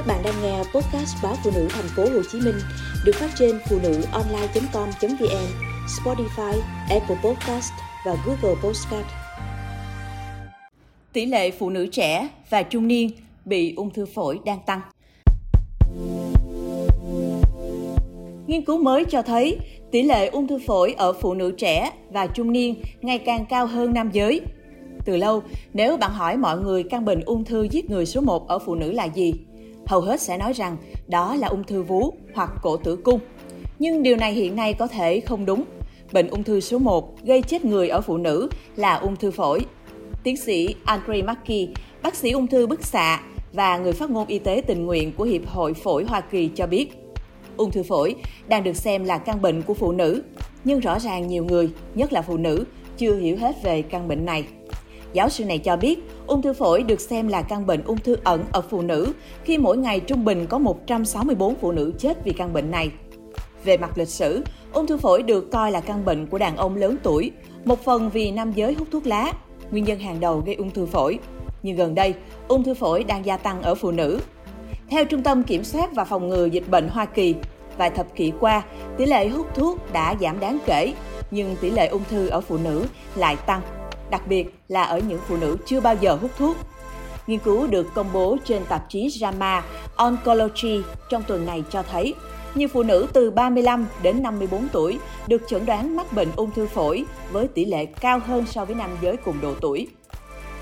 Các bạn đang nghe podcast báo phụ nữ thành phố Hồ Chí Minh được phát trên phụ nữ online.com.vn, Spotify, Apple Podcast và Google Podcast. Tỷ lệ phụ nữ trẻ và trung niên bị ung thư phổi đang tăng. Nghiên cứu mới cho thấy tỷ lệ ung thư phổi ở phụ nữ trẻ và trung niên ngày càng cao hơn nam giới. Từ lâu, nếu bạn hỏi mọi người căn bệnh ung thư giết người số 1 ở phụ nữ là gì, hầu hết sẽ nói rằng đó là ung thư vú hoặc cổ tử cung. Nhưng điều này hiện nay có thể không đúng. Bệnh ung thư số 1 gây chết người ở phụ nữ là ung thư phổi. Tiến sĩ Andre Mackey, bác sĩ ung thư bức xạ và người phát ngôn y tế tình nguyện của Hiệp hội Phổi Hoa Kỳ cho biết, ung thư phổi đang được xem là căn bệnh của phụ nữ, nhưng rõ ràng nhiều người, nhất là phụ nữ, chưa hiểu hết về căn bệnh này. Giáo sư này cho biết, ung thư phổi được xem là căn bệnh ung thư ẩn ở phụ nữ khi mỗi ngày trung bình có 164 phụ nữ chết vì căn bệnh này. Về mặt lịch sử, ung thư phổi được coi là căn bệnh của đàn ông lớn tuổi, một phần vì nam giới hút thuốc lá, nguyên nhân hàng đầu gây ung thư phổi. Nhưng gần đây, ung thư phổi đang gia tăng ở phụ nữ. Theo Trung tâm Kiểm soát và Phòng ngừa Dịch bệnh Hoa Kỳ, vài thập kỷ qua, tỷ lệ hút thuốc đã giảm đáng kể, nhưng tỷ lệ ung thư ở phụ nữ lại tăng đặc biệt là ở những phụ nữ chưa bao giờ hút thuốc. Nghiên cứu được công bố trên tạp chí JAMA Oncology trong tuần này cho thấy, nhiều phụ nữ từ 35 đến 54 tuổi được chẩn đoán mắc bệnh ung thư phổi với tỷ lệ cao hơn so với nam giới cùng độ tuổi.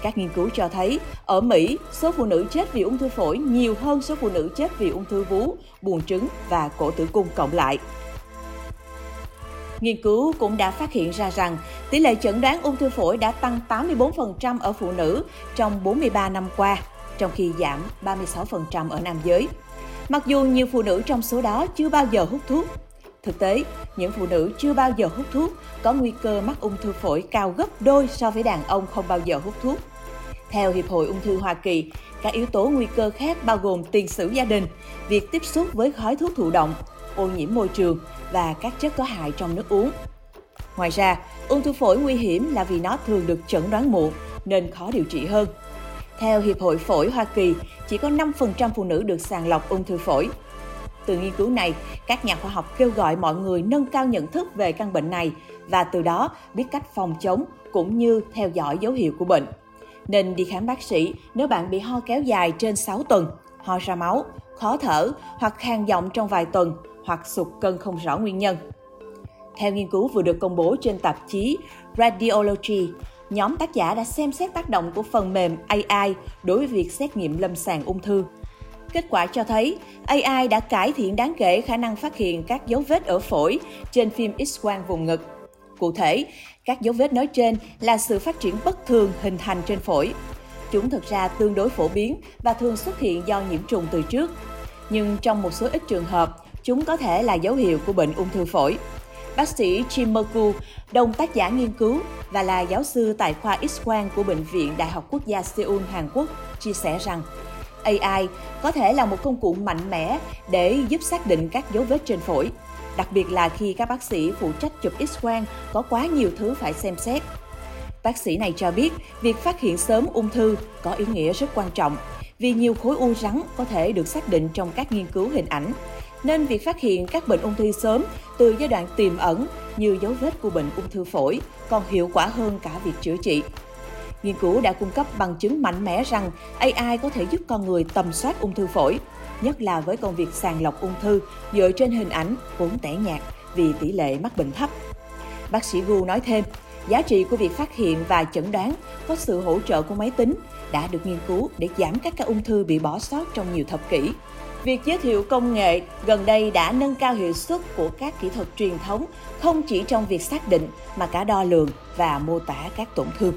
Các nghiên cứu cho thấy, ở Mỹ, số phụ nữ chết vì ung thư phổi nhiều hơn số phụ nữ chết vì ung thư vú, buồng trứng và cổ tử cung cộng lại. Nghiên cứu cũng đã phát hiện ra rằng tỷ lệ chẩn đoán ung thư phổi đã tăng 84% ở phụ nữ trong 43 năm qua, trong khi giảm 36% ở nam giới. Mặc dù nhiều phụ nữ trong số đó chưa bao giờ hút thuốc, Thực tế, những phụ nữ chưa bao giờ hút thuốc có nguy cơ mắc ung thư phổi cao gấp đôi so với đàn ông không bao giờ hút thuốc. Theo Hiệp hội Ung thư Hoa Kỳ, các yếu tố nguy cơ khác bao gồm tiền sử gia đình, việc tiếp xúc với khói thuốc thụ động, ô nhiễm môi trường và các chất có hại trong nước uống. Ngoài ra, ung thư phổi nguy hiểm là vì nó thường được chẩn đoán muộn nên khó điều trị hơn. Theo Hiệp hội Phổi Hoa Kỳ, chỉ có 5% phụ nữ được sàng lọc ung thư phổi. Từ nghiên cứu này, các nhà khoa học kêu gọi mọi người nâng cao nhận thức về căn bệnh này và từ đó biết cách phòng chống cũng như theo dõi dấu hiệu của bệnh. Nên đi khám bác sĩ nếu bạn bị ho kéo dài trên 6 tuần, ho ra máu, khó thở hoặc khang giọng trong vài tuần hoặc sụt cân không rõ nguyên nhân. Theo nghiên cứu vừa được công bố trên tạp chí Radiology, nhóm tác giả đã xem xét tác động của phần mềm AI đối với việc xét nghiệm lâm sàng ung thư. Kết quả cho thấy AI đã cải thiện đáng kể khả năng phát hiện các dấu vết ở phổi trên phim X-quang vùng ngực. Cụ thể, các dấu vết nói trên là sự phát triển bất thường hình thành trên phổi. Chúng thực ra tương đối phổ biến và thường xuất hiện do nhiễm trùng từ trước. Nhưng trong một số ít trường hợp, chúng có thể là dấu hiệu của bệnh ung thư phổi. Bác sĩ Jim Merku, đồng tác giả nghiên cứu và là giáo sư tại khoa X-quang của Bệnh viện Đại học Quốc gia Seoul, Hàn Quốc, chia sẻ rằng AI có thể là một công cụ mạnh mẽ để giúp xác định các dấu vết trên phổi, đặc biệt là khi các bác sĩ phụ trách chụp X-quang có quá nhiều thứ phải xem xét. Bác sĩ này cho biết, việc phát hiện sớm ung thư có ý nghĩa rất quan trọng vì nhiều khối u rắn có thể được xác định trong các nghiên cứu hình ảnh nên việc phát hiện các bệnh ung thư sớm từ giai đoạn tiềm ẩn như dấu vết của bệnh ung thư phổi còn hiệu quả hơn cả việc chữa trị. Nghiên cứu đã cung cấp bằng chứng mạnh mẽ rằng AI có thể giúp con người tầm soát ung thư phổi, nhất là với công việc sàng lọc ung thư dựa trên hình ảnh vốn tẻ nhạt vì tỷ lệ mắc bệnh thấp. Bác sĩ Gu nói thêm, giá trị của việc phát hiện và chẩn đoán có sự hỗ trợ của máy tính đã được nghiên cứu để giảm các ca ung thư bị bỏ sót trong nhiều thập kỷ. Việc giới thiệu công nghệ gần đây đã nâng cao hiệu suất của các kỹ thuật truyền thống, không chỉ trong việc xác định mà cả đo lường và mô tả các tổn thương.